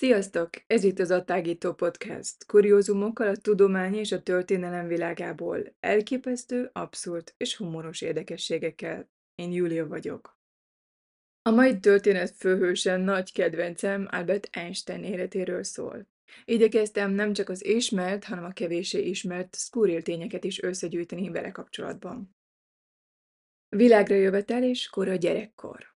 Sziasztok! Ez itt az Attágító Podcast. Kuriózumokkal a tudomány és a történelem világából. Elképesztő, abszurd és humoros érdekességekkel. Én Júlia vagyok. A mai történet főhőse nagy kedvencem Albert Einstein életéről szól. Igyekeztem nem csak az ismert, hanem a kevésé ismert szkuril tényeket is összegyűjteni vele kapcsolatban. Világra jövetel és kora gyerekkor.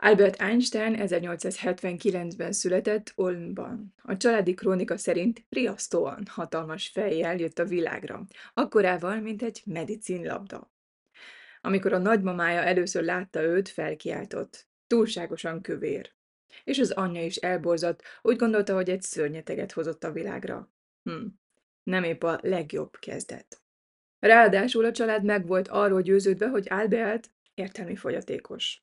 Albert Einstein 1879-ben született Ulmban. A családi krónika szerint riasztóan hatalmas fejjel jött a világra, akkorával, mint egy medicinlabda. Amikor a nagymamája először látta őt, felkiáltott. Túlságosan kövér. És az anyja is elborzott, úgy gondolta, hogy egy szörnyeteget hozott a világra. Hm, nem épp a legjobb kezdet. Ráadásul a család meg volt arról győződve, hogy Albert értelmi fogyatékos.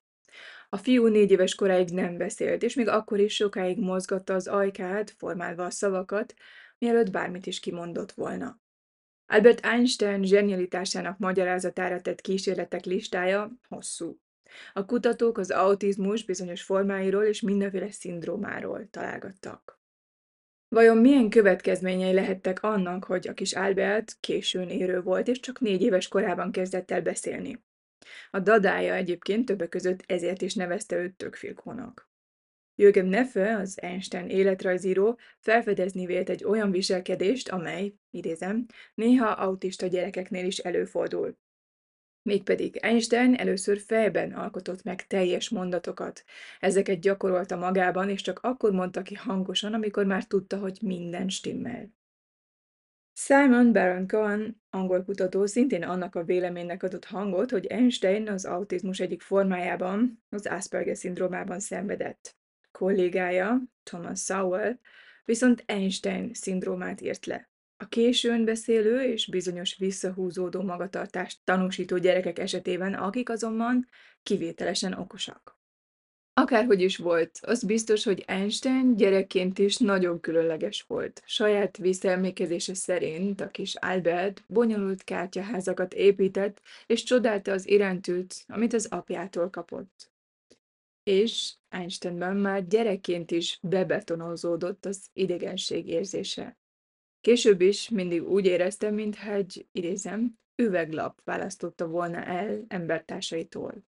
A fiú négy éves koráig nem beszélt, és még akkor is sokáig mozgatta az ajkát, formálva a szavakat, mielőtt bármit is kimondott volna. Albert Einstein zsenialitásának magyarázatára tett kísérletek listája hosszú. A kutatók az autizmus bizonyos formáiról és mindenféle szindrómáról találgattak. Vajon milyen következményei lehettek annak, hogy a kis Albert későn érő volt, és csak négy éves korában kezdett el beszélni? A dadája egyébként többek között ezért is nevezte őt Tökfilkónak. Jürgen Neffe, az Einstein életrajzíró, felfedezni vélt egy olyan viselkedést, amely, idézem, néha autista gyerekeknél is előfordul. Mégpedig Einstein először fejben alkotott meg teljes mondatokat. Ezeket gyakorolta magában, és csak akkor mondta ki hangosan, amikor már tudta, hogy minden stimmel. Simon Baron Cohen, angol kutató szintén annak a véleménynek adott hangot, hogy Einstein az autizmus egyik formájában, az Asperger-szindrómában szenvedett. Kollégája, Thomas Sowell, viszont Einstein-szindrómát írt le. A későn beszélő és bizonyos visszahúzódó magatartást tanúsító gyerekek esetében, akik azonban kivételesen okosak. Akárhogy is volt, az biztos, hogy Einstein gyerekként is nagyon különleges volt. Saját visszaemlékezése szerint a kis Albert bonyolult kártyaházakat épített, és csodálta az irántűt, amit az apjától kapott. És Einsteinben már gyerekként is bebetonozódott az idegenség érzése. Később is mindig úgy éreztem, mintha egy, idézem, üveglap választotta volna el embertársaitól.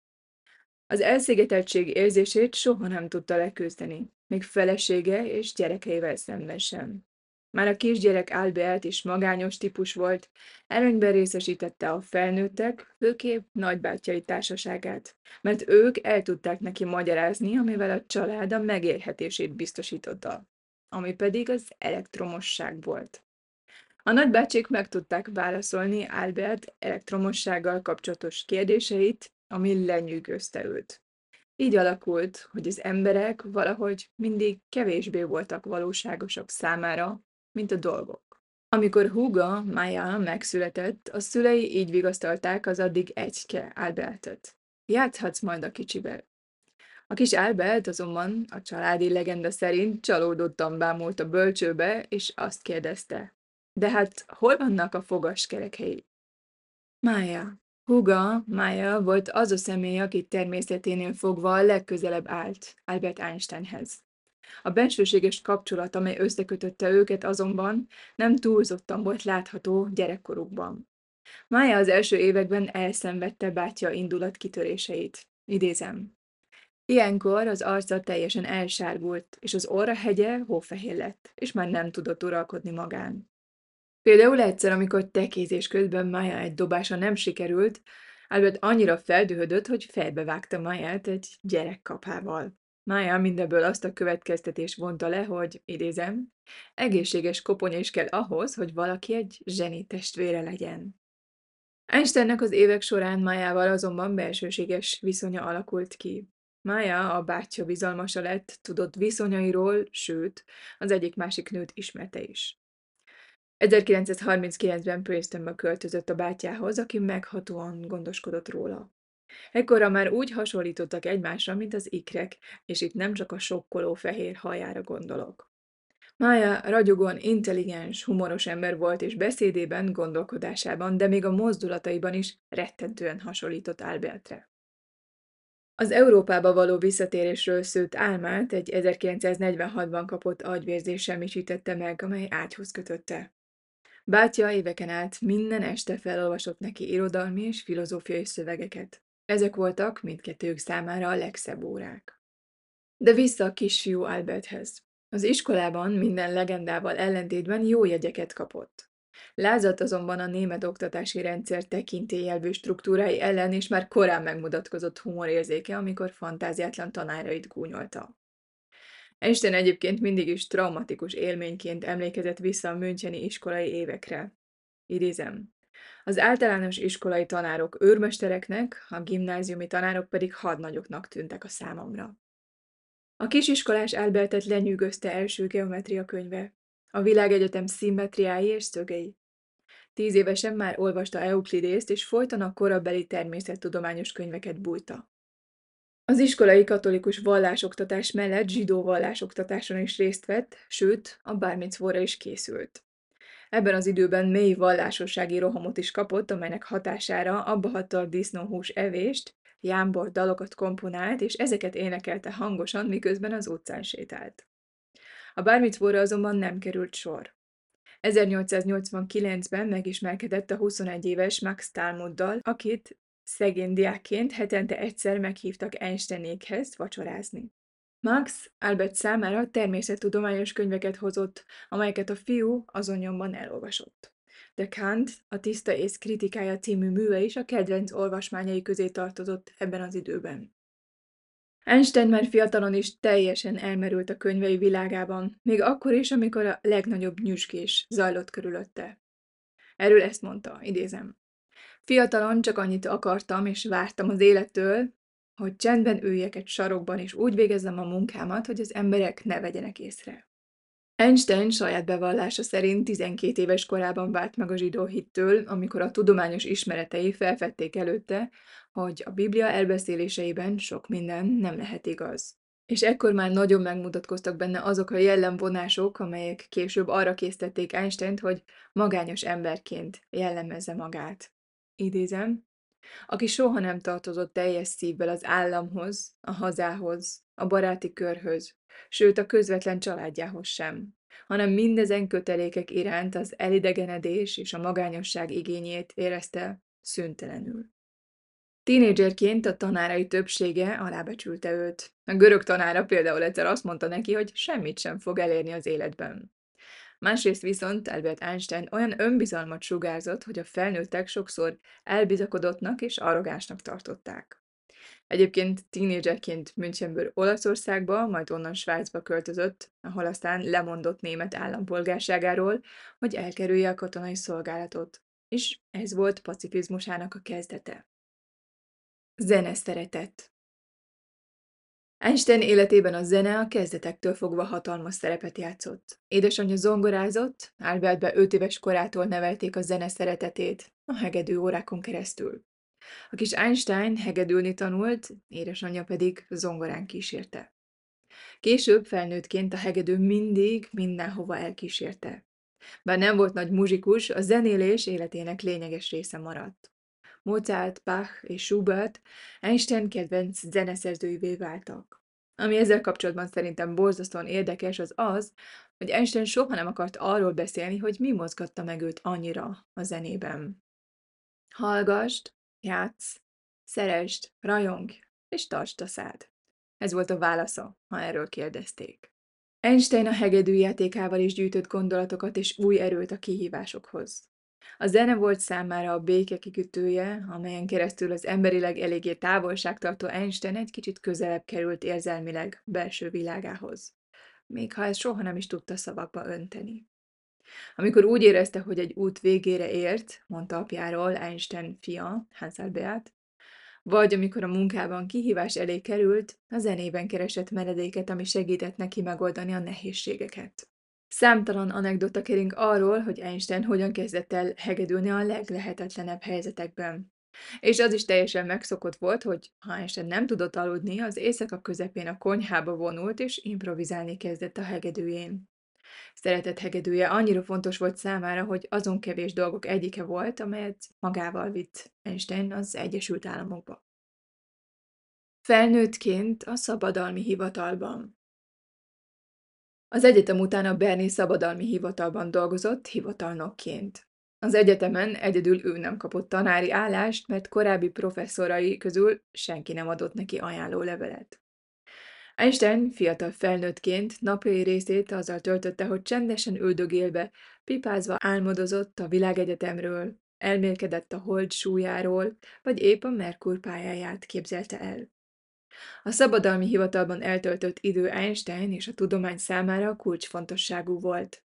Az elszigeteltség érzését soha nem tudta leküzdeni, még felesége és gyerekeivel szemben sem. Már a kisgyerek Albert is magányos típus volt, előnyben részesítette a felnőttek, főképp nagybátyai társaságát, mert ők el tudták neki magyarázni, amivel a család a megélhetését biztosította, ami pedig az elektromosság volt. A nagybácsik meg tudták válaszolni Albert elektromossággal kapcsolatos kérdéseit, ami lenyűgözte őt. Így alakult, hogy az emberek valahogy mindig kevésbé voltak valóságosak számára, mint a dolgok. Amikor Huga, Maya megszületett, a szülei így vigasztalták az addig egyke Albertet. Játszhatsz majd a kicsivel. A kis Albert azonban a családi legenda szerint csalódottan bámult a bölcsőbe, és azt kérdezte. De hát hol vannak a fogaskerekei? Mája, Húga, Maya volt az a személy, aki természeténél fogva a legközelebb állt Albert Einsteinhez. A bensőséges kapcsolat, amely összekötötte őket azonban nem túlzottan volt látható gyerekkorukban. Maya az első években elszenvedte bátyja indulat kitöréseit. Idézem. Ilyenkor az arca teljesen elsárgult, és az orra hegye hófehér lett, és már nem tudott uralkodni magán. Például egyszer, amikor tekézés közben Maya egy dobása nem sikerült, Albert annyira feldühödött, hogy fejbevágta Mayát egy gyerekkapával. Maya mindebből azt a következtetés vonta le, hogy, idézem, egészséges koponya is kell ahhoz, hogy valaki egy zseni testvére legyen. Einsteinnek az évek során Májával azonban belsőséges viszonya alakult ki. Mája a bátyja bizalmasa lett, tudott viszonyairól, sőt, az egyik másik nőt ismerte is. 1939-ben Princetonba költözött a bátyához, aki meghatóan gondoskodott róla. Ekkora már úgy hasonlítottak egymásra, mint az ikrek, és itt nem csak a sokkoló fehér hajára gondolok. Mája ragyogóan intelligens, humoros ember volt, és beszédében, gondolkodásában, de még a mozdulataiban is rettentően hasonlított Albertre. Az Európába való visszatérésről szőtt álmát egy 1946-ban kapott agyvérzés semmisítette meg, amely ágyhoz kötötte. Bátya éveken át minden este felolvasott neki irodalmi és filozófiai szövegeket. Ezek voltak mindkettőjük számára a legszebb órák. De vissza a kisfiú Alberthez. Az iskolában minden legendával ellentétben jó jegyeket kapott. Lázadt azonban a német oktatási rendszer tekintélyelvű struktúrái ellen, és már korán megmutatkozott humorérzéke, amikor fantáziátlan tanárait gúnyolta. Einstein egyébként mindig is traumatikus élményként emlékezett vissza a Müncheni iskolai évekre. Idézem. Az általános iskolai tanárok őrmestereknek, a gimnáziumi tanárok pedig hadnagyoknak tűntek a számomra. A kisiskolás Albertet lenyűgözte első geometria könyve, a világegyetem szimmetriái és szögei. Tíz évesen már olvasta Euklidészt, és folyton a korabeli természettudományos könyveket bújta. Az iskolai katolikus vallásoktatás mellett zsidó vallásoktatáson is részt vett, sőt, a bármicvóra is készült. Ebben az időben mély vallásossági rohamot is kapott, amelynek hatására abba hagyta a disznóhús evést, jámbor dalokat komponált, és ezeket énekelte hangosan, miközben az utcán sétált. A bármicvóra azonban nem került sor. 1889-ben megismerkedett a 21 éves Max Talmuddal, akit szegény diákként hetente egyszer meghívtak Einsteinékhez vacsorázni. Max Albert számára természettudományos könyveket hozott, amelyeket a fiú azon nyomban elolvasott. De Kant, a Tiszta ész kritikája című műve is a kedvenc olvasmányai közé tartozott ebben az időben. Einstein már fiatalon is teljesen elmerült a könyvei világában, még akkor is, amikor a legnagyobb nyüskés zajlott körülötte. Erről ezt mondta, idézem. Fiatalon csak annyit akartam és vártam az élettől, hogy csendben üljek egy sarokban, és úgy végezzem a munkámat, hogy az emberek ne vegyenek észre. Einstein saját bevallása szerint 12 éves korában vált meg a zsidó hittől, amikor a tudományos ismeretei felfedték előtte, hogy a Biblia elbeszéléseiben sok minden nem lehet igaz. És ekkor már nagyon megmutatkoztak benne azok a jellemvonások, amelyek később arra készítették Einsteint, hogy magányos emberként jellemezze magát. Idézem, aki soha nem tartozott teljes szívvel az államhoz, a hazához, a baráti körhöz, sőt a közvetlen családjához sem, hanem mindezen kötelékek iránt az elidegenedés és a magányosság igényét érezte szüntelenül. Tínédzserként a tanárai többsége alábecsülte őt. A görög tanára például egyszer azt mondta neki, hogy semmit sem fog elérni az életben. Másrészt viszont Albert Einstein olyan önbizalmat sugárzott, hogy a felnőttek sokszor elbizakodottnak és arrogánsnak tartották. Egyébként tínédzserként Münchenből Olaszországba, majd onnan Svájcba költözött, ahol aztán lemondott német állampolgárságáról, hogy elkerülje a katonai szolgálatot. És ez volt pacifizmusának a kezdete. Zene szeretett. Einstein életében a zene a kezdetektől fogva hatalmas szerepet játszott. Édesanyja zongorázott, Albertbe öt éves korától nevelték a zene szeretetét, a hegedű órákon keresztül. A kis Einstein hegedülni tanult, édesanyja pedig zongorán kísérte. Később felnőttként a hegedő mindig mindenhova elkísérte. Bár nem volt nagy muzsikus, a zenélés életének lényeges része maradt. Mozart, Bach és Schubert Einstein kedvenc zeneszerzőivé váltak. Ami ezzel kapcsolatban szerintem borzasztóan érdekes, az az, hogy Einstein soha nem akart arról beszélni, hogy mi mozgatta meg őt annyira a zenében. Hallgast, játsz, szerest, rajong, és tartsd a szád. Ez volt a válasza, ha erről kérdezték. Einstein a hegedű játékával is gyűjtött gondolatokat és új erőt a kihívásokhoz. A zene volt számára a béke kikötője, amelyen keresztül az emberileg eléggé távolságtartó Einstein egy kicsit közelebb került érzelmileg belső világához, még ha ezt soha nem is tudta szavakba önteni. Amikor úgy érezte, hogy egy út végére ért, mondta apjáról Einstein fia, Hans Albert, vagy amikor a munkában kihívás elé került, a zenében keresett meredéket, ami segített neki megoldani a nehézségeket. Számtalan anekdota kering arról, hogy Einstein hogyan kezdett el hegedülni a leglehetetlenebb helyzetekben. És az is teljesen megszokott volt, hogy ha Einstein nem tudott aludni, az éjszaka közepén a konyhába vonult és improvizálni kezdett a hegedűjén. Szeretett hegedűje annyira fontos volt számára, hogy azon kevés dolgok egyike volt, amelyet magával vitt Einstein az Egyesült Államokba. Felnőttként a szabadalmi hivatalban. Az egyetem után a Berni szabadalmi hivatalban dolgozott hivatalnokként. Az egyetemen egyedül ő nem kapott tanári állást, mert korábbi professzorai közül senki nem adott neki ajánló levelet. Einstein fiatal felnőttként napjai részét azzal töltötte, hogy csendesen üldögélve, pipázva álmodozott a világegyetemről, elmélkedett a hold súlyáról, vagy épp a Merkur pályáját képzelte el. A szabadalmi hivatalban eltöltött idő Einstein és a tudomány számára kulcsfontosságú volt.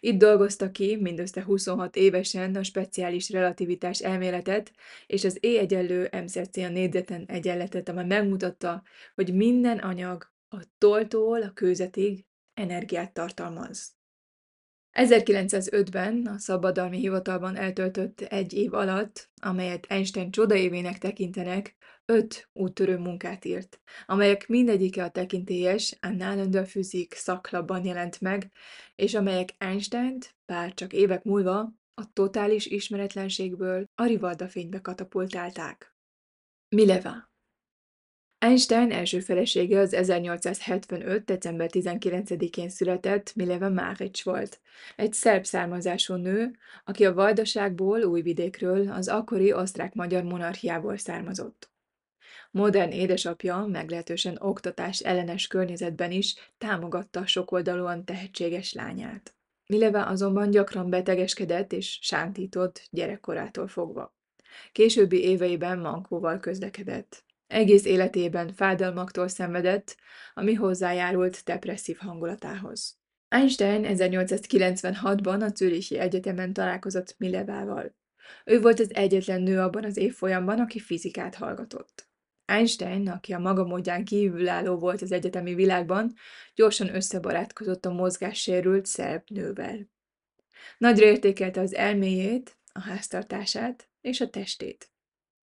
Itt dolgozta ki mindössze 26 évesen a speciális relativitás elméletet és az E egyenlő mc a négyzeten egyenletet, amely megmutatta, hogy minden anyag a toltól a kőzetig energiát tartalmaz. 1905-ben a szabadalmi hivatalban eltöltött egy év alatt, amelyet Einstein csodaévének tekintenek, öt úttörő munkát írt, amelyek mindegyike a tekintélyes Annalen Physik szaklapban jelent meg, és amelyek Einsteint, bár csak évek múlva, a totális ismeretlenségből a Rivalda fénybe katapultálták. Mileva Einstein első felesége az 1875. december 19-én született Mileva Márics volt, egy szerb származású nő, aki a Vajdaságból, Újvidékről, az akkori osztrák-magyar monarchiából származott. Modern édesapja meglehetősen oktatás ellenes környezetben is támogatta sokoldalúan tehetséges lányát. Mileva azonban gyakran betegeskedett és sántított gyerekkorától fogva. Későbbi éveiben mankóval közlekedett. Egész életében fájdalmaktól szenvedett, ami hozzájárult depresszív hangulatához. Einstein 1896-ban a Zürichi Egyetemen találkozott Milevával. Ő volt az egyetlen nő abban az évfolyamban, aki fizikát hallgatott. Einstein, aki a maga módján kívülálló volt az egyetemi világban, gyorsan összebarátkozott a mozgássérült szerb nővel. Nagyra értékelte az elméjét, a háztartását és a testét.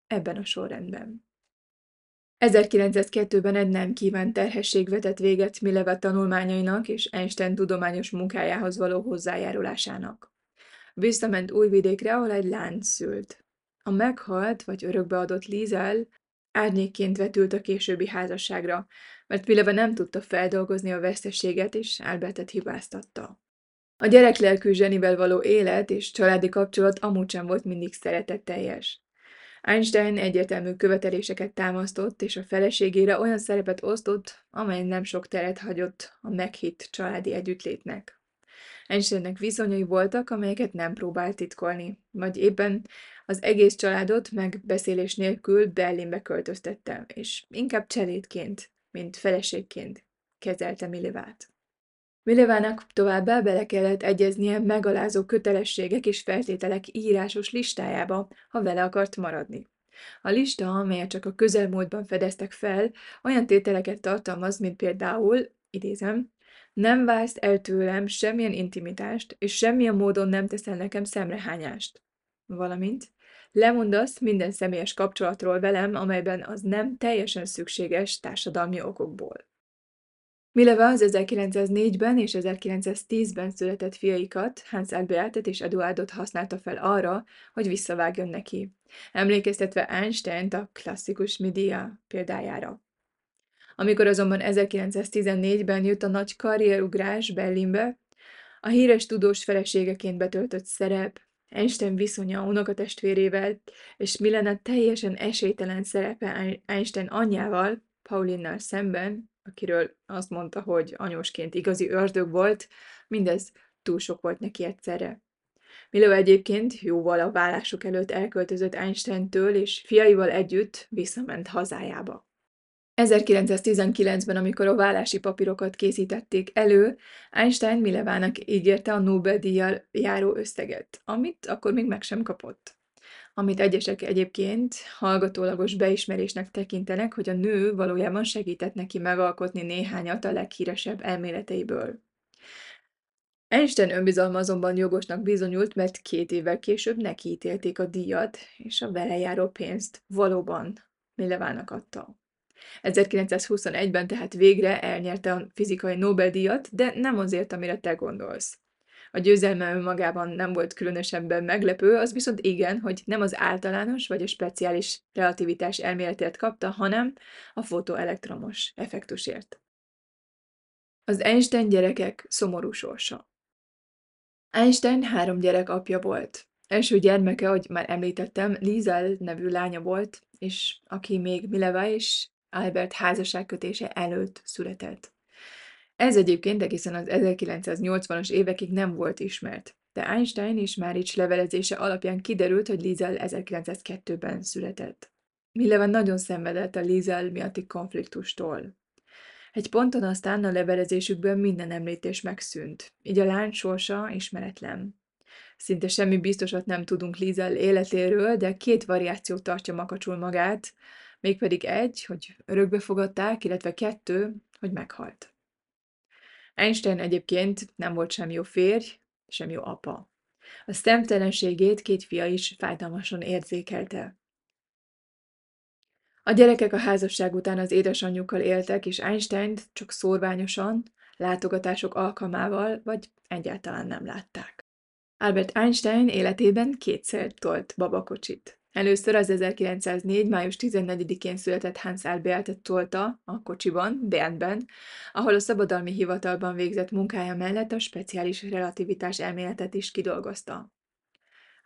Ebben a sorrendben. 1902-ben egy nem kívánt terhesség vetett véget Mileva tanulmányainak és Einstein tudományos munkájához való hozzájárulásának. Visszament Újvidékre, ahol egy lány szült. A meghalt vagy örökbeadott Lizel árnyékként vetült a későbbi házasságra, mert Mileva nem tudta feldolgozni a veszteséget, és Albertet hibáztatta. A gyereklelkű zsenivel való élet és családi kapcsolat amúgy sem volt mindig szeretetteljes. Einstein egyértelmű követeléseket támasztott, és a feleségére olyan szerepet osztott, amely nem sok teret hagyott a meghitt családi együttlétnek. Einsteinnek viszonyai voltak, amelyeket nem próbált titkolni, vagy éppen az egész családot megbeszélés nélkül Berlinbe költöztette, és inkább cselédként, mint feleségként kezelte Millivát. Millivának továbbá bele kellett egyeznie megalázó kötelességek és feltételek írásos listájába, ha vele akart maradni. A lista, amelyet csak a közelmúltban fedeztek fel, olyan tételeket tartalmaz, mint például, idézem, nem válsz el tőlem semmilyen intimitást, és semmilyen módon nem teszel nekem szemrehányást. Valamint, lemondasz minden személyes kapcsolatról velem, amelyben az nem teljesen szükséges társadalmi okokból. Mileva az 1904-ben és 1910-ben született fiaikat, Hans Albertet és Eduardot használta fel arra, hogy visszavágjon neki, emlékeztetve Einstein a klasszikus Midia példájára. Amikor azonban 1914-ben jött a nagy karrierugrás Berlinbe, a híres tudós feleségeként betöltött szerep, Einstein viszonya unokatestvérével, és Milena teljesen esélytelen szerepe Einstein anyjával, Paulinnal szemben akiről azt mondta, hogy anyósként igazi ördög volt, mindez túl sok volt neki egyszerre. Milo egyébként jóval a vállásuk előtt elköltözött Einsteintől, és fiaival együtt visszament hazájába. 1919-ben, amikor a vállási papírokat készítették elő, Einstein Milevának ígérte a Nobel-díjjal járó összeget, amit akkor még meg sem kapott. Amit egyesek egyébként hallgatólagos beismerésnek tekintenek, hogy a nő valójában segített neki megalkotni néhányat a leghíresebb elméleteiből. Einstein önbizalma azonban jogosnak bizonyult, mert két évvel később nekiítélték a díjat, és a vele járó pénzt valóban Milevának adta. 1921-ben tehát végre elnyerte a fizikai Nobel-díjat, de nem azért, amire te gondolsz. A győzelme önmagában nem volt különösebben meglepő, az viszont igen, hogy nem az általános vagy a speciális relativitás elméletért kapta, hanem a fotoelektromos effektusért. Az Einstein gyerekek szomorú sorsa Einstein három gyerek apja volt. Első gyermeke, ahogy már említettem, Liesel nevű lánya volt, és aki még Mileva és Albert házasságkötése előtt született. Ez egyébként egészen az 1980-as évekig nem volt ismert, de Einstein és Márics levelezése alapján kiderült, hogy Liesel 1902-ben született. Mileva nagyon szenvedett a Liesel miatti konfliktustól. Egy ponton aztán a levelezésükben minden említés megszűnt, így a lány sorsa ismeretlen. Szinte semmi biztosat nem tudunk Liesel életéről, de két variáció tartja makacsul magát, mégpedig egy, hogy örökbe fogadták, illetve kettő, hogy meghalt. Einstein egyébként nem volt sem jó férj, sem jó apa. A szemtelenségét két fia is fájdalmasan érzékelte. A gyerekek a házasság után az édesanyjukkal éltek, és Einstein csak szórványosan, látogatások alkalmával, vagy egyáltalán nem látták. Albert Einstein életében kétszer tolt babakocsit. Először az 1904. május 14-én született Hans Albertet tolta a kocsiban, Bernben, ahol a szabadalmi hivatalban végzett munkája mellett a speciális relativitás elméletet is kidolgozta.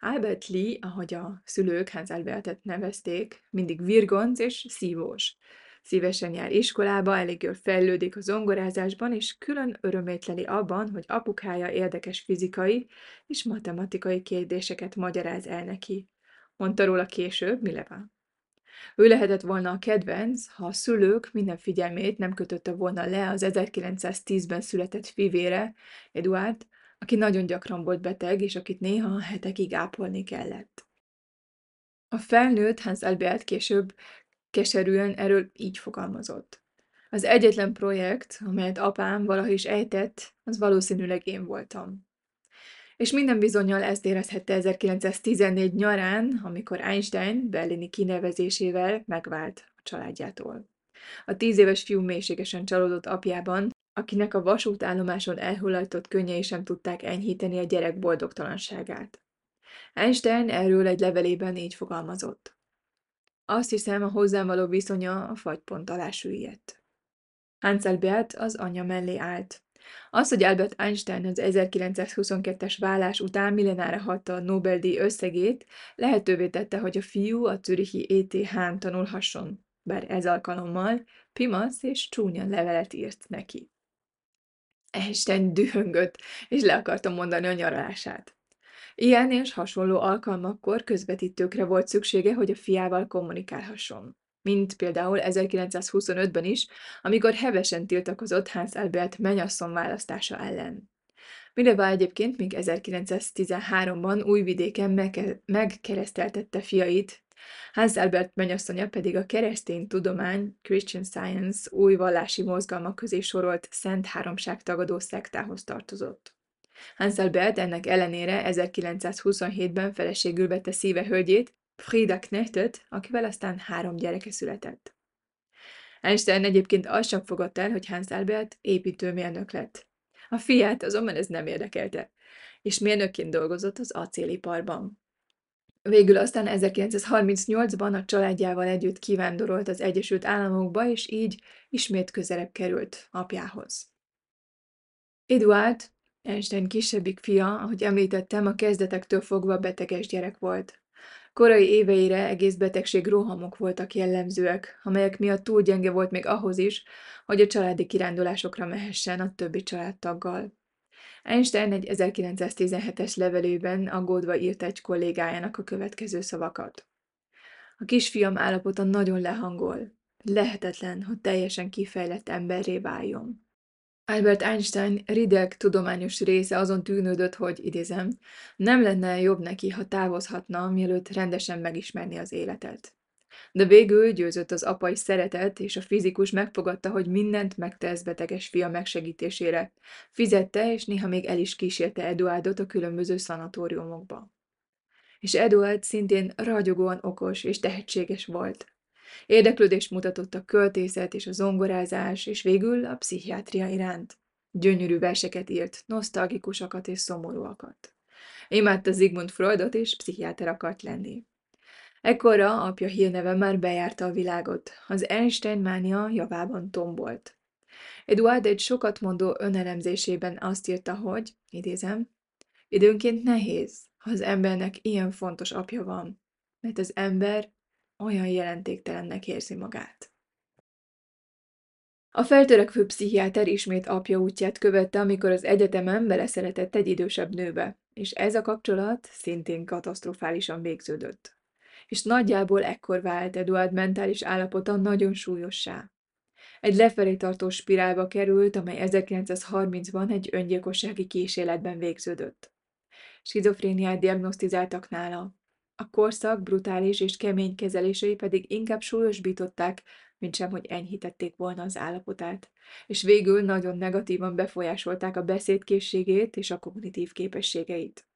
Albert Lee, ahogy a szülők Hans Albertet nevezték, mindig virgonc és szívós. Szívesen jár iskolába, elég jól fejlődik a zongorázásban, és külön örömét leli abban, hogy apukája érdekes fizikai és matematikai kérdéseket magyaráz el neki mondta róla később Mileva. Ő lehetett volna a kedvenc, ha a szülők minden figyelmét nem kötötte volna le az 1910-ben született fivére, Eduard, aki nagyon gyakran volt beteg, és akit néha hetekig ápolni kellett. A felnőtt Hans Albert később keserűen erről így fogalmazott. Az egyetlen projekt, amelyet apám valaha is ejtett, az valószínűleg én voltam. És minden bizonyal ezt érezhette 1914 nyarán, amikor Einstein berlini kinevezésével megvált a családjától. A tíz éves fiú mélységesen csalódott apjában, akinek a vasútállomáson elhullajtott könnyei sem tudták enyhíteni a gyerek boldogtalanságát. Einstein erről egy levelében így fogalmazott. Azt hiszem, a hozzám való viszonya a fagypont alá süllyedt. Hans Albert az anyja mellé állt. Az, hogy Albert Einstein az 1922-es vállás után millenára hatta a Nobel-díj összegét, lehetővé tette, hogy a fiú a Zürichi ETH-n tanulhasson, bár ez alkalommal pimasz és csúnya levelet írt neki. Einstein dühöngött, és le akarta mondani a nyaralását. Ilyen és hasonló alkalmakkor közvetítőkre volt szüksége, hogy a fiával kommunikálhasson mint például 1925-ben is, amikor hevesen tiltakozott Hans Albert menyasszon választása ellen. Mindebá egyébként még 1913-ban Újvidéken megkereszteltette fiait, Hans Albert menyasszonya pedig a keresztény tudomány Christian Science új vallási mozgalmak közé sorolt Szent Háromság tagadó szektához tartozott. Hans Albert ennek ellenére 1927-ben feleségül vette szíve hölgyét, Frida Knechtet, akivel aztán három gyereke született. Einstein egyébként azt sem fogadta el, hogy Hans Albert építőmérnök lett. A fiát azonban ez nem érdekelte, és mérnökként dolgozott az acéliparban. Végül aztán 1938-ban a családjával együtt kivándorolt az Egyesült Államokba, és így ismét közelebb került apjához. Eduard, Einstein kisebbik fia, ahogy említettem, a kezdetektől fogva beteges gyerek volt. Korai éveire egész betegség rohamok voltak jellemzőek, amelyek miatt túl gyenge volt még ahhoz is, hogy a családi kirándulásokra mehessen a többi családtaggal. Einstein egy 1917-es levelében aggódva írt egy kollégájának a következő szavakat. A kisfiam állapota nagyon lehangol. Lehetetlen, hogy teljesen kifejlett emberré váljon. Albert Einstein rideg tudományos része azon tűnődött, hogy, idézem, nem lenne jobb neki, ha távozhatna, mielőtt rendesen megismerni az életet. De végül győzött az apai szeretet, és a fizikus megfogadta, hogy mindent megtesz beteges fia megsegítésére. Fizette, és néha még el is kísérte Eduardot a különböző szanatóriumokba. És Eduard szintén ragyogóan okos és tehetséges volt. Érdeklődést mutatott a költészet és a zongorázás, és végül a pszichiátria iránt. Gyönyörű verseket írt, nosztalgikusakat és szomorúakat. Imádta Sigmund Freudot, és pszichiáter akart lenni. Ekkorra apja hírneve már bejárta a világot, az Einstein mánia javában tombolt. Eduard egy sokat mondó önelemzésében azt írta, hogy, idézem, időnként nehéz, ha az embernek ilyen fontos apja van, mert az ember olyan jelentéktelennek érzi magát. A feltörekvő pszichiáter ismét apja útját követte, amikor az egyetemen beleszeretett egy idősebb nőbe, és ez a kapcsolat szintén katasztrofálisan végződött. És nagyjából ekkor vált Eduard mentális állapota nagyon súlyossá. Egy lefelé tartó spirálba került, amely 1930-ban egy öngyilkossági kísérletben végződött. Skizofréniát diagnosztizáltak nála, a korszak brutális és kemény kezelései pedig inkább súlyosbították, mint sem, hogy enyhítették volna az állapotát, és végül nagyon negatívan befolyásolták a beszédkészségét és a kognitív képességeit.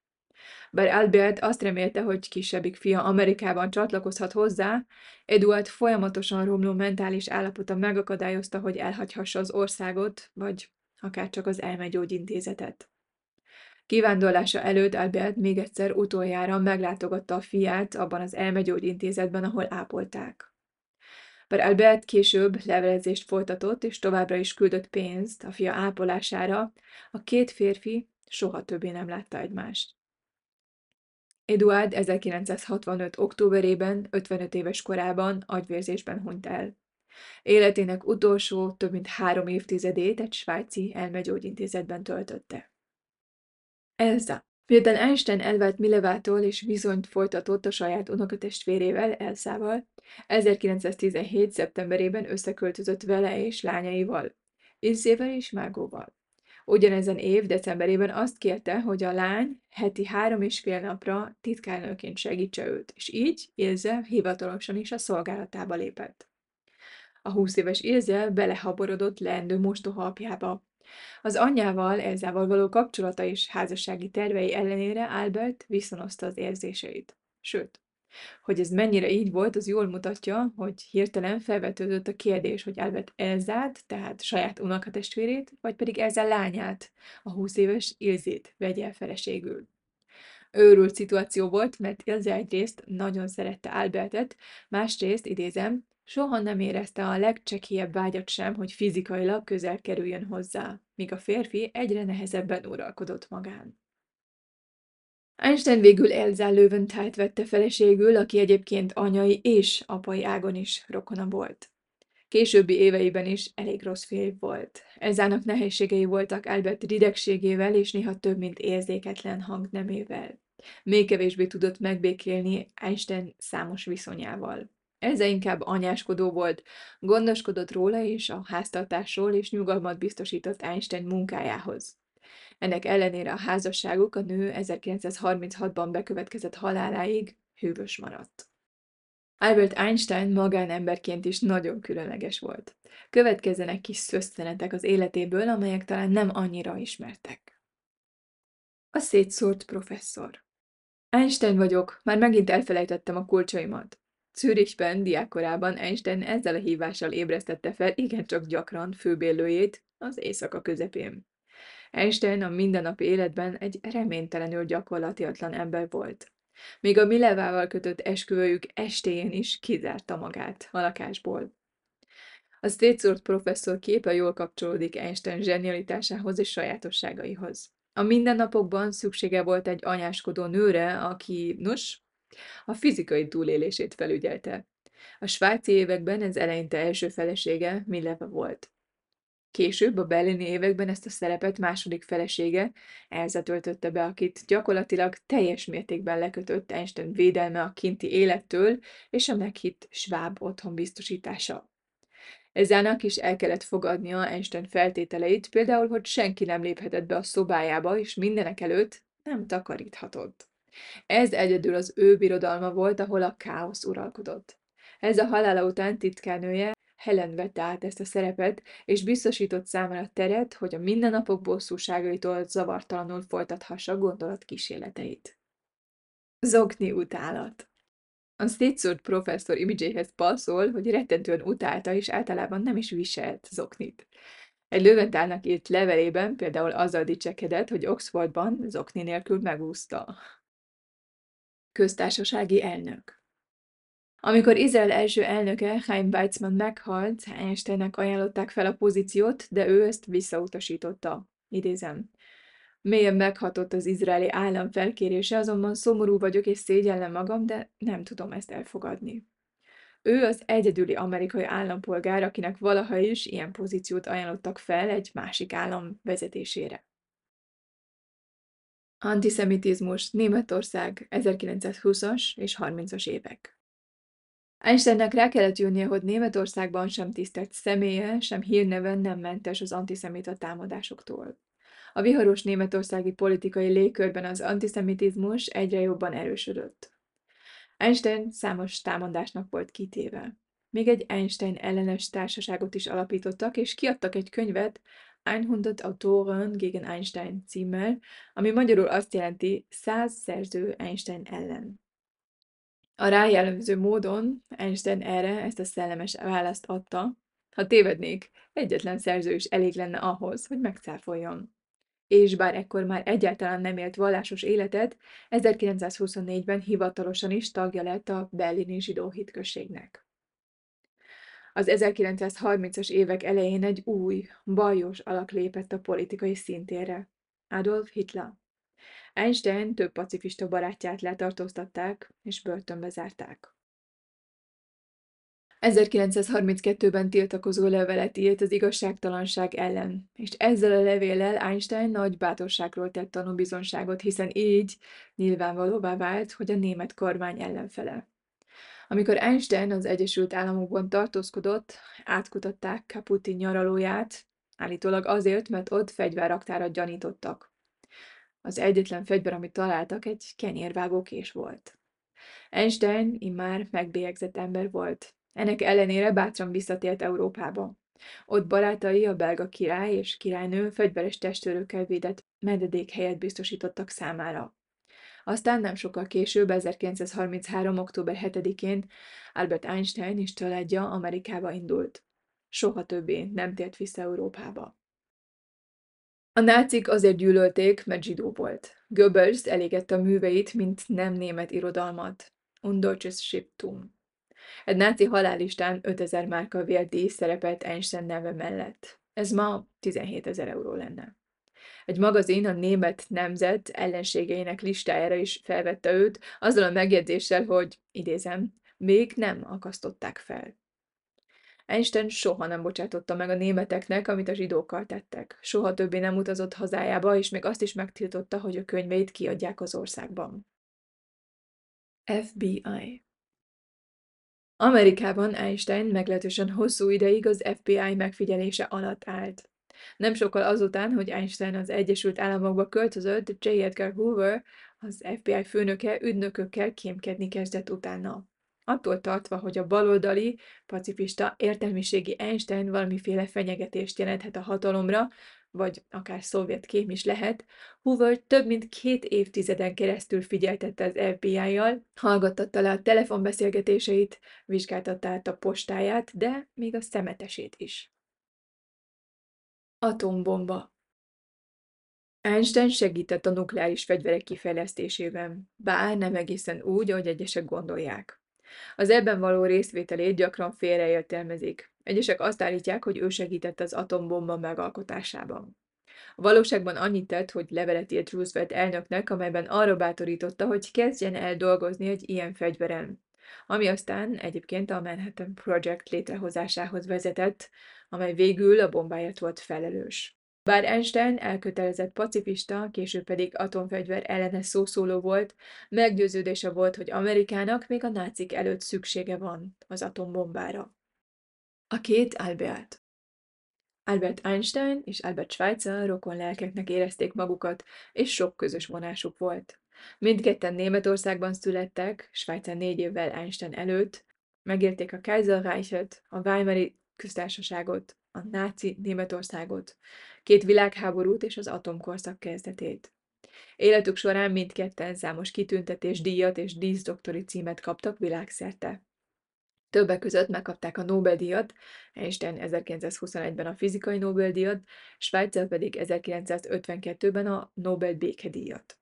Bár Albert azt remélte, hogy kisebbik fia Amerikában csatlakozhat hozzá, Eduard folyamatosan romló mentális állapota megakadályozta, hogy elhagyhassa az országot, vagy akár csak az elmegyógyintézetet. Kivándorlása előtt Albert még egyszer utoljára meglátogatta a fiát abban az elmegyógyintézetben, ahol ápolták. Bár Albert később levelezést folytatott, és továbbra is küldött pénzt a fia ápolására, a két férfi soha többé nem látta egymást. Eduard 1965. októberében, 55 éves korában agyvérzésben hunyt el. Életének utolsó, több mint három évtizedét egy svájci elmegyógyintézetben töltötte. Elsa. Miután Einstein elvált Milevától és vizonyt folytatott a saját unokatestvérével, Elsával, 1917. szeptemberében összeköltözött vele és lányaival, Ilzével és Mágóval. Ugyanezen év decemberében azt kérte, hogy a lány heti három és fél napra titkárnőként segítse őt, és így Ilze hivatalosan is a szolgálatába lépett. A húsz éves Ilze belehaborodott leendő mostoha apjába, az anyjával, Elzával való kapcsolata és házassági tervei ellenére Albert viszonozta az érzéseit. Sőt, hogy ez mennyire így volt, az jól mutatja, hogy hirtelen felvetődött a kérdés, hogy Albert Elzát, tehát saját unokatestvérét, vagy pedig Elza lányát, a 20 éves Ilzét vegye el feleségül. Őrült szituáció volt, mert Ilze egyrészt nagyon szerette Albertet, másrészt, idézem, Soha nem érezte a legcsekélyebb vágyat sem, hogy fizikailag közel kerüljön hozzá, míg a férfi egyre nehezebben uralkodott magán. Einstein végül Elza Löwenthal vette feleségül, aki egyébként anyai és apai ágon is rokona volt. Későbbi éveiben is elég rossz férj volt. Ezának nehézségei voltak Albert ridegségével és néha több, mint érzéketlen hangnemével. Még kevésbé tudott megbékélni Einstein számos viszonyával. Eze inkább anyáskodó volt, gondoskodott róla és a háztartásról, és nyugalmat biztosított Einstein munkájához. Ennek ellenére a házasságuk a nő 1936-ban bekövetkezett haláláig hűvös maradt. Albert Einstein magánemberként is nagyon különleges volt. Következzenek kis szösztenetek az életéből, amelyek talán nem annyira ismertek. A szétszórt professzor Einstein vagyok, már megint elfelejtettem a kulcsaimat. Zürichben diákkorában Einstein ezzel a hívással ébresztette fel igencsak gyakran főbélőjét az éjszaka közepén. Einstein a mindennapi életben egy reménytelenül gyakorlatiatlan ember volt. Még a Milevával kötött esküvőjük estéjén is kizárta magát a lakásból. A Stétszort professzor képe jól kapcsolódik Einstein zsenialitásához és sajátosságaihoz. A mindennapokban szüksége volt egy anyáskodó nőre, aki, nos, A fizikai túlélését felügyelte. A svájci években ez eleinte első felesége Mileva volt. Később, a berlini években ezt a szerepet második felesége, Elza töltötte be, akit gyakorlatilag teljes mértékben lekötött Einstein védelme a kinti élettől és a meghitt sváb otthon biztosítása. Ezának is el kellett fogadnia Einstein feltételeit, például, hogy senki nem léphetett be a szobájába, és mindenek előtt nem takaríthatott. Ez egyedül az ő birodalma volt, ahol a káosz uralkodott. Ez a halála után titkárnője Helen vette át ezt a szerepet, és biztosított számára teret, hogy a mindennapok bosszúságaitól zavartalanul folytathassa gondolat kísérleteit. Zokni utálat A Stetsort professzor imidzséhez passzol, hogy rettentően utálta, és általában nem is viselt zoknit. Egy Löventálnak írt levelében például azzal dicsekedett, hogy Oxfordban zokni nélkül megúszta. Köztársasági elnök amikor Izrael első elnöke, Chaim Weizmann meghalt, Einsteinnek ajánlották fel a pozíciót, de ő ezt visszautasította. Idézem. Mélyen meghatott az izraeli állam felkérése, azonban szomorú vagyok és szégyellem magam, de nem tudom ezt elfogadni. Ő az egyedüli amerikai állampolgár, akinek valaha is ilyen pozíciót ajánlottak fel egy másik állam vezetésére. Antiszemitizmus Németország 1920-as és 30-as évek Einsteinnek rá kellett jönnie, hogy Németországban sem tisztelt személye, sem hírneven nem mentes az antiszemita támadásoktól. A viharos németországi politikai légkörben az antiszemitizmus egyre jobban erősödött. Einstein számos támadásnak volt kitéve. Még egy Einstein ellenes társaságot is alapítottak, és kiadtak egy könyvet 100 Autoren gegen Einstein címmel, ami magyarul azt jelenti 100 szerző Einstein ellen. A rájellemző módon Einstein erre ezt a szellemes választ adta, ha tévednék, egyetlen szerző is elég lenne ahhoz, hogy megcáfoljon. És bár ekkor már egyáltalán nem élt vallásos életet, 1924-ben hivatalosan is tagja lett a berlini zsidó hitközségnek. Az 1930-as évek elején egy új, bajos alak lépett a politikai szintére. Adolf Hitler. Einstein több pacifista barátját letartóztatták és börtönbe zárták. 1932-ben tiltakozó levelet írt az igazságtalanság ellen, és ezzel a levéllel Einstein nagy bátorságról tett tanúbizonságot, hiszen így nyilvánvalóvá vált, hogy a német kormány ellenfele. Amikor Einstein az Egyesült Államokban tartózkodott, átkutatták Caputi nyaralóját, állítólag azért, mert ott fegyverraktárat gyanítottak. Az egyetlen fegyver, amit találtak, egy kenyérvágó kés volt. Einstein immár megbélyegzett ember volt. Ennek ellenére bátran visszatért Európába. Ott barátai, a belga király és királynő fegyveres testőrökkel védett helyet biztosítottak számára. Aztán nem sokkal később, 1933. október 7-én Albert Einstein és családja Amerikába indult. Soha többé nem tért vissza Európába. A nácik azért gyűlölték, mert zsidó volt. Goebbels elégette a műveit, mint nem német irodalmat. Un deutsches. Egy náci halálistán 5000 márka vérdíj szerepelt Einstein neve mellett. Ez ma 17 ezer euró lenne. Egy magazin a német nemzet ellenségeinek listájára is felvette őt, azzal a megjegyzéssel, hogy, idézem, még nem akasztották fel. Einstein soha nem bocsátotta meg a németeknek, amit a zsidókkal tettek. Soha többé nem utazott hazájába, és még azt is megtiltotta, hogy a könyveit kiadják az országban. FBI Amerikában Einstein meglehetősen hosszú ideig az FBI megfigyelése alatt állt. Nem sokkal azután, hogy Einstein az Egyesült Államokba költözött, J. Edgar Hoover, az FBI főnöke ügynökökkel kémkedni kezdett utána attól tartva, hogy a baloldali, pacifista, értelmiségi Einstein valamiféle fenyegetést jelenthet a hatalomra, vagy akár szovjet kém is lehet, Hoover több mint két évtizeden keresztül figyeltette az FBI-jal, hallgattatta le a telefonbeszélgetéseit, vizsgáltatta át a postáját, de még a szemetesét is. Atombomba Einstein segített a nukleáris fegyverek kifejlesztésében, bár nem egészen úgy, ahogy egyesek gondolják. Az ebben való részvételét gyakran félreértelmezik. Egyesek azt állítják, hogy ő segített az atombomba megalkotásában. A valóságban annyit tett, hogy levelet írt Roosevelt elnöknek, amelyben arra bátorította, hogy kezdjen el dolgozni egy ilyen fegyveren. Ami aztán egyébként a Manhattan Project létrehozásához vezetett, amely végül a bombáért volt felelős. Bár Einstein elkötelezett pacifista, később pedig atomfegyver ellenes szószóló volt, meggyőződése volt, hogy Amerikának még a nácik előtt szüksége van az atombombára. A két Albert Albert Einstein és Albert Schweitzer rokon lelkeknek érezték magukat, és sok közös vonásuk volt. Mindketten Németországban születtek, Schweitzer négy évvel Einstein előtt, megérték a Kaiserreichet, a Weimari köztársaságot, a náci Németországot, két világháborút és az atomkorszak kezdetét. Életük során mindketten számos kitüntetés, díjat és díszdoktori címet kaptak világszerte. Többek között megkapták a Nobel-díjat, Einstein 1921-ben a fizikai Nobel-díjat, Schweitzer pedig 1952-ben a Nobel békedíjat.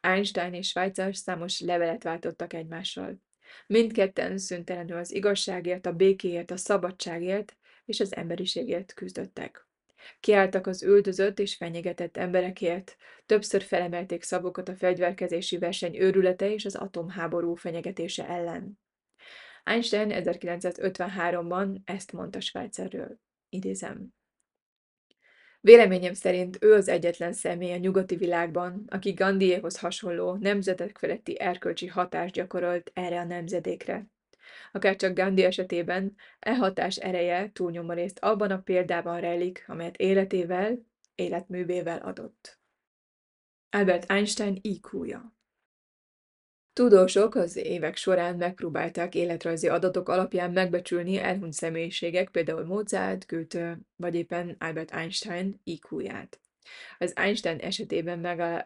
Einstein és Schweitzer számos levelet váltottak egymással. Mindketten szüntelenül az igazságért, a békéért, a szabadságért és az emberiségért küzdöttek. Kiálltak az üldözött és fenyegetett emberekért, többször felemelték szavukat a fegyverkezési verseny őrülete és az atomháború fenyegetése ellen. Einstein 1953-ban ezt mondta Schweizerről. Idézem. Véleményem szerint ő az egyetlen személy a nyugati világban, aki Gandhiéhoz hasonló nemzetek feletti erkölcsi hatást gyakorolt erre a nemzedékre. Akár csak Gandhi esetében e hatás ereje túlnyomó részt abban a példában rejlik, amelyet életével, életművével adott. Albert Einstein IQ-ja Tudósok az évek során megpróbálták életrajzi adatok alapján megbecsülni elhunyt személyiségek, például Mozart, Goethe vagy éppen Albert Einstein IQ-ját. Az Einstein esetében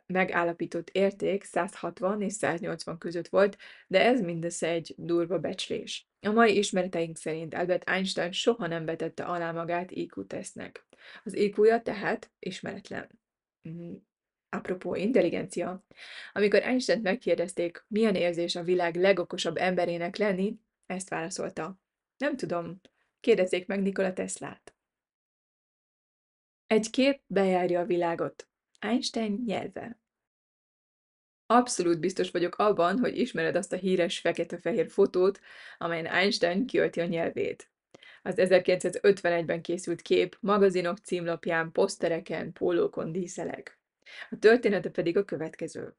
megállapított érték 160 és 180 között volt, de ez mindössze egy durva becslés. A mai ismereteink szerint Albert Einstein soha nem vetette alá magát IQ-tesznek. Az IQ-ja tehát ismeretlen. Apropó intelligencia, amikor Einstein megkérdezték, milyen érzés a világ legokosabb emberének lenni, ezt válaszolta. Nem tudom, kérdezzék meg Nikola Teslát. Egy kép bejárja a világot. Einstein nyelve. Abszolút biztos vagyok abban, hogy ismered azt a híres fekete-fehér fotót, amelyen Einstein kiölti a nyelvét. Az 1951-ben készült kép magazinok címlapján, posztereken, pólókon díszeleg. A története pedig a következő.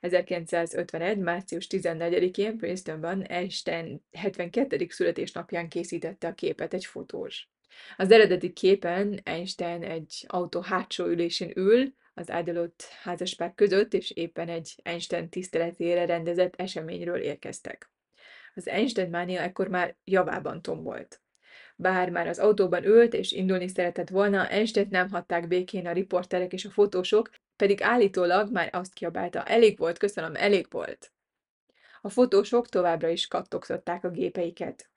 1951. március 14-én Princetonban Einstein 72. születésnapján készítette a képet egy fotós. Az eredeti képen Einstein egy autó hátsó ülésén ül, az áldalott házaspár között, és éppen egy Einstein tiszteletére rendezett eseményről érkeztek. Az Einstein mánia ekkor már javában tombolt. Bár már az autóban ült és indulni szeretett volna, Einstein nem hatták békén a riporterek és a fotósok, pedig állítólag már azt kiabálta, elég volt, köszönöm, elég volt. A fotósok továbbra is kattogtatták a gépeiket.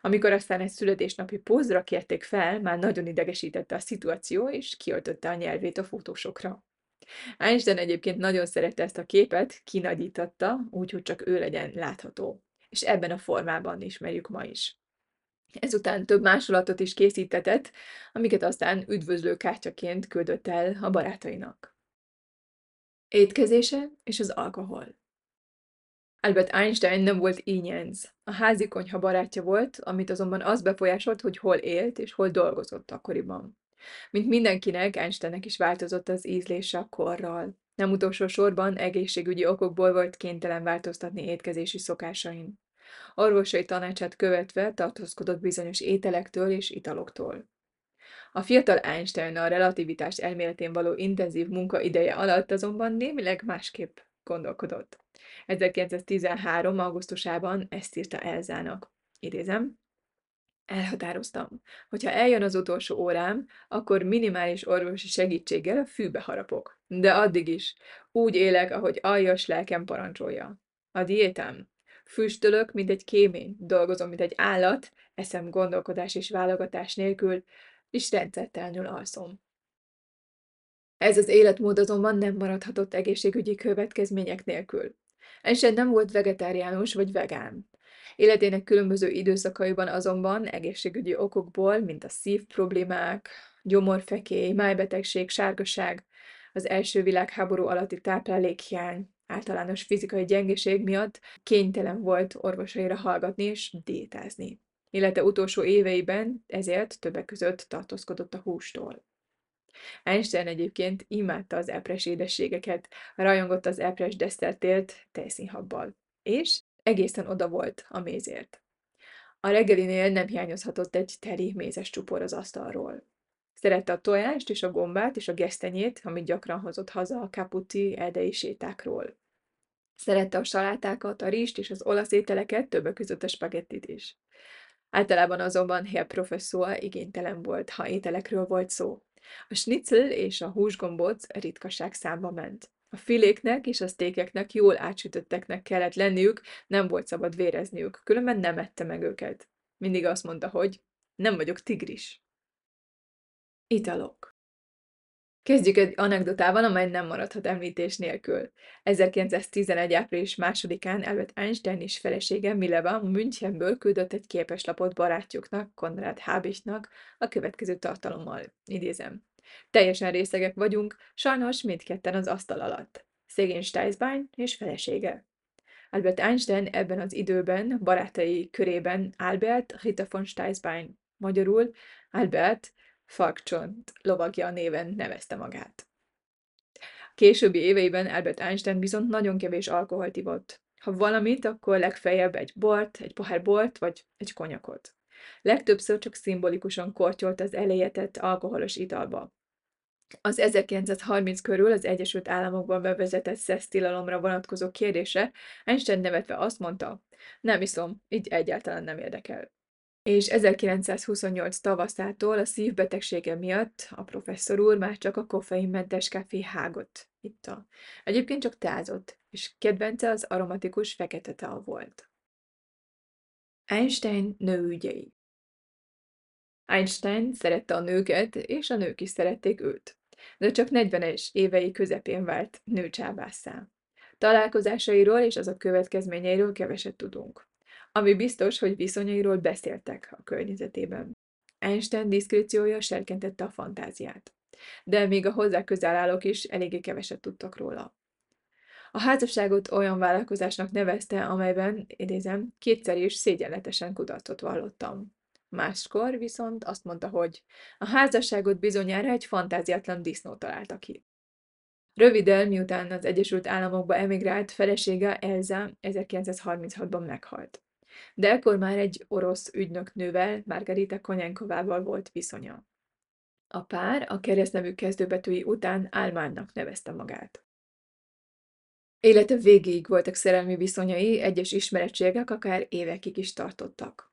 Amikor aztán egy születésnapi pózra kérték fel, már nagyon idegesítette a szituáció, és kiöltötte a nyelvét a fotósokra. Einstein egyébként nagyon szerette ezt a képet, kinagyítatta, úgyhogy csak ő legyen látható. És ebben a formában ismerjük ma is. Ezután több másolatot is készítetett, amiket aztán üdvözlő kártyaként küldött el a barátainak. Étkezése és az alkohol. Albert Einstein nem volt ínyenc. A házi konyha barátja volt, amit azonban az befolyásolt, hogy hol élt és hol dolgozott akkoriban. Mint mindenkinek, Einsteinnek is változott az ízlése a korral. Nem utolsó sorban egészségügyi okokból volt kénytelen változtatni étkezési szokásain. Orvosai tanácsát követve tartózkodott bizonyos ételektől és italoktól. A fiatal Einstein a relativitás elméletén való intenzív munka ideje alatt azonban némileg másképp gondolkodott. 1913. augusztusában ezt írta Elzának. Idézem. Elhatároztam, hogyha eljön az utolsó órám, akkor minimális orvosi segítséggel a fűbe harapok. De addig is. Úgy élek, ahogy aljas lelkem parancsolja. A diétám? Füstölök, mint egy kémény, dolgozom, mint egy állat, eszem gondolkodás és válogatás nélkül, és rendszertelenül alszom. Ez az életmód azonban nem maradhatott egészségügyi következmények nélkül. Einstein nem volt vegetáriánus vagy vegán. Életének különböző időszakaiban azonban egészségügyi okokból, mint a szív problémák, gyomorfekély, májbetegség, sárgaság, az első világháború alatti táplálékhiány, általános fizikai gyengeség miatt kénytelen volt orvosaira hallgatni és diétázni. Illetve utolsó éveiben ezért többek között tartózkodott a hústól. Einstein egyébként imádta az epres édességeket, rajongott az epres desszertélt tejszínhabbal, és egészen oda volt a mézért. A reggelinél nem hiányozhatott egy teri mézes csupor az asztalról. Szerette a tojást és a gombát és a gesztenyét, amit gyakran hozott haza a kaputi erdei sétákról. Szerette a salátákat, a rizst és az olasz ételeket, többek között a spagettit is. Általában azonban Herr professzor igénytelen volt, ha ételekről volt szó. A schnitzel és a húsgombóc ritkaság számba ment. A filéknek és a sztékeknek jól átsütötteknek kellett lenniük, nem volt szabad vérezniük, különben nem ette meg őket. Mindig azt mondta, hogy nem vagyok tigris. Italok Kezdjük egy anekdotával, amely nem maradhat említés nélkül. 1911. április másodikán Albert Einstein és felesége Mileva Münchenből küldött egy képeslapot barátjuknak, Konrad Hábisnak a következő tartalommal. Idézem. Teljesen részegek vagyunk, sajnos mindketten az asztal alatt. Szegény Steisbein és felesége. Albert Einstein ebben az időben barátai körében Albert Rita von Steisbein, magyarul Albert Falkcsont lovagja néven nevezte magát. Későbbi éveiben Albert Einstein viszont nagyon kevés alkoholt ivott. Ha valamit, akkor legfeljebb egy bort, egy pohár bort, vagy egy konyakot. Legtöbbször csak szimbolikusan kortyolt az elejétett alkoholos italba. Az 1930 körül az Egyesült Államokban bevezetett szesztilalomra vonatkozó kérdése Einstein nevetve azt mondta, nem iszom, így egyáltalán nem érdekel és 1928 tavaszától a szívbetegsége miatt a professzor úr már csak a koffeinmentes kávé hágot itta. Egyébként csak tázott, és kedvence az aromatikus fekete tea volt. Einstein nőügyei Einstein szerette a nőket, és a nők is szerették őt, de csak 40-es évei közepén vált nőcsábásszá. Találkozásairól és azok következményeiről keveset tudunk ami biztos, hogy viszonyairól beszéltek a környezetében. Einstein diszkréciója serkentette a fantáziát, de még a hozzá közel állók is eléggé keveset tudtak róla. A házasságot olyan vállalkozásnak nevezte, amelyben, idézem, kétszer is szégyenletesen kudarcot vallottam. Máskor viszont azt mondta, hogy a házasságot bizonyára egy fantáziátlan disznó találta ki. Röviddel, miután az Egyesült Államokba emigrált, felesége Elza 1936-ban meghalt de ekkor már egy orosz ügynöknővel, Margarita Konyankovával volt viszonya. A pár a keresztnevű kezdőbetűi után Álmánnak nevezte magát. Élete végéig voltak szerelmi viszonyai, egyes ismerettségek akár évekig is tartottak.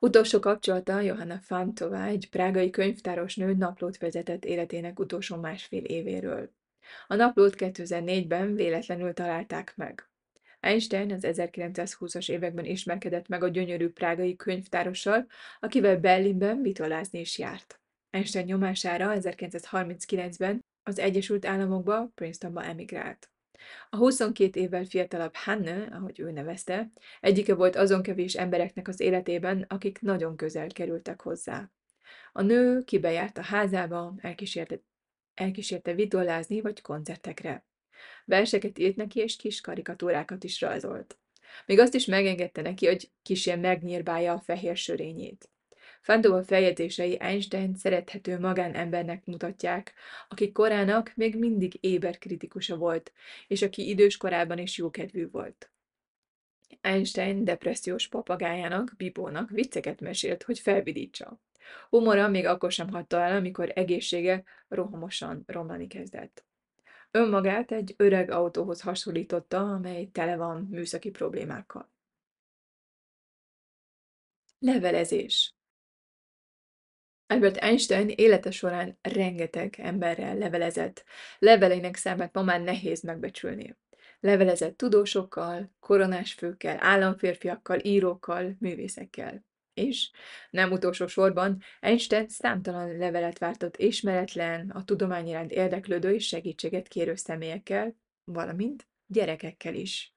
Utolsó kapcsolata Johanna Fantova, egy prágai könyvtáros nő naplót vezetett életének utolsó másfél évéről. A naplót 2004-ben véletlenül találták meg. Einstein az 1920-as években ismerkedett meg a gyönyörű prágai könyvtárossal, akivel Berlinben vitolázni is járt. Einstein nyomására 1939-ben az Egyesült Államokba, Princetonba emigrált. A 22 évvel fiatalabb Hanne, ahogy ő nevezte, egyike volt azon kevés embereknek az életében, akik nagyon közel kerültek hozzá. A nő kibejárt a házába, elkísérte, elkísérte vitolázni vagy koncertekre. Verseket írt neki, és kis karikatúrákat is rajzolt. Még azt is megengedte neki, hogy kisén megnyírbálja a fehér sörényét. Fandova feljegyzései Einstein szerethető magánembernek mutatják, aki korának még mindig éber kritikusa volt, és aki idős korában is jókedvű volt. Einstein depressziós papagájának, Bibónak vicceket mesélt, hogy felvidítsa. Humora még akkor sem hagyta el, amikor egészsége rohamosan romlani kezdett. Önmagát egy öreg autóhoz hasonlította, amely tele van műszaki problémákkal. Levelezés Albert Einstein élete során rengeteg emberrel levelezett. Leveleinek számát ma már nehéz megbecsülni. Levelezett tudósokkal, koronásfőkkel, államférfiakkal, írókkal, művészekkel. És, nem utolsó sorban, Einstein számtalan levelet váltott ismeretlen, a tudomány iránt érdeklődő és segítséget kérő személyekkel, valamint gyerekekkel is.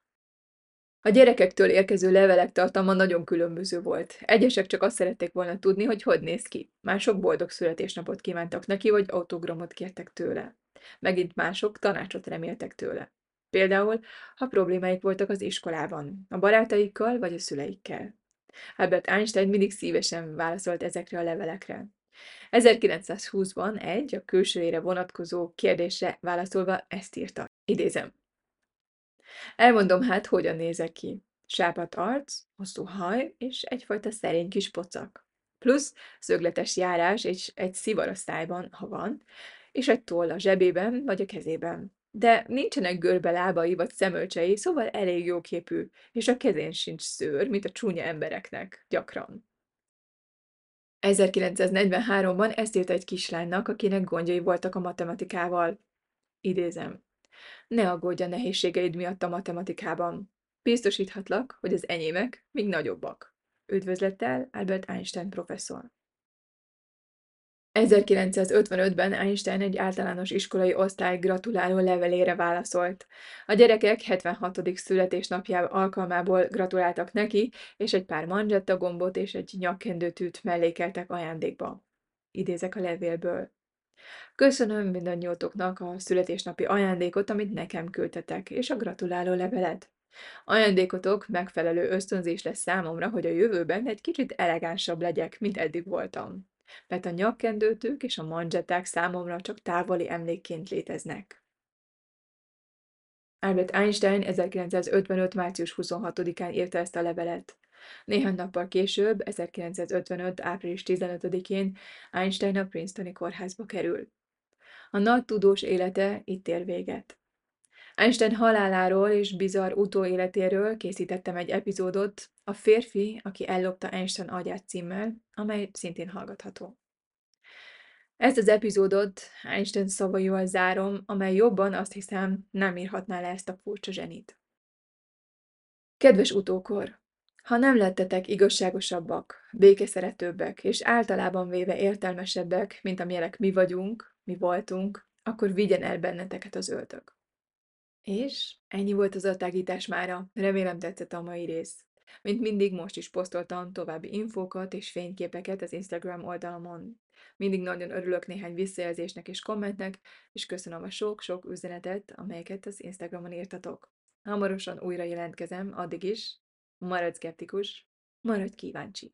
A gyerekektől érkező levelek tartalma nagyon különböző volt. Egyesek csak azt szerették volna tudni, hogy hogy néz ki. Mások boldog születésnapot kívántak neki, vagy autogramot kértek tőle. Megint mások tanácsot reméltek tőle. Például, ha problémáik voltak az iskolában, a barátaikkal vagy a szüleikkel. Albert Einstein mindig szívesen válaszolt ezekre a levelekre. 1920-ban egy a külsőjére vonatkozó kérdésre válaszolva ezt írta. Idézem. Elmondom hát, hogyan nézek ki. Sápat arc, hosszú haj és egyfajta szerény kis pocak. Plusz szögletes járás és egy szivar a szájban, ha van, és egy toll a zsebében vagy a kezében. De nincsenek görbe lábai vagy szemölcsei, szóval elég jóképű, és a kezén sincs szőr, mint a csúnya embereknek, gyakran. 1943-ban ezt írta egy kislánynak, akinek gondjai voltak a matematikával. Idézem. Ne aggódj a nehézségeid miatt a matematikában. Biztosíthatlak, hogy az enyémek még nagyobbak. Üdvözlettel, Albert Einstein professzor. 1955-ben Einstein egy általános iskolai osztály gratuláló levelére válaszolt. A gyerekek 76. születésnapja alkalmából gratuláltak neki, és egy pár manzsetta gombot és egy nyakkendőtűt mellékeltek ajándékba. Idézek a levélből. Köszönöm mindannyiótoknak a születésnapi ajándékot, amit nekem küldtetek, és a gratuláló levelet. Ajándékotok megfelelő ösztönzés lesz számomra, hogy a jövőben egy kicsit elegánsabb legyek, mint eddig voltam mert a nyakkendőtők és a manzsetták számomra csak távoli emlékként léteznek. Albert Einstein 1955. március 26-án írta ezt a levelet. Néhány nappal később, 1955. április 15-én Einstein a Princetoni kórházba kerül. A nagy tudós élete itt ér véget. Einstein haláláról és bizarr utóéletéről készítettem egy epizódot, a férfi, aki ellopta Einstein agyát címmel, amely szintén hallgatható. Ezt az epizódot Einstein szavaival zárom, amely jobban azt hiszem nem írhatná le ezt a furcsa zsenit. Kedves utókor! Ha nem lettetek igazságosabbak, békeszeretőbbek és általában véve értelmesebbek, mint amilyenek mi vagyunk, mi voltunk, akkor vigyen el benneteket az öltök. És ennyi volt az atágítás mára. Remélem tetszett a mai rész. Mint mindig, most is posztoltam további infókat és fényképeket az Instagram oldalamon. Mindig nagyon örülök néhány visszajelzésnek és kommentnek, és köszönöm a sok-sok üzenetet, amelyeket az Instagramon írtatok. Hamarosan újra jelentkezem, addig is. Maradj szkeptikus, maradj kíváncsi.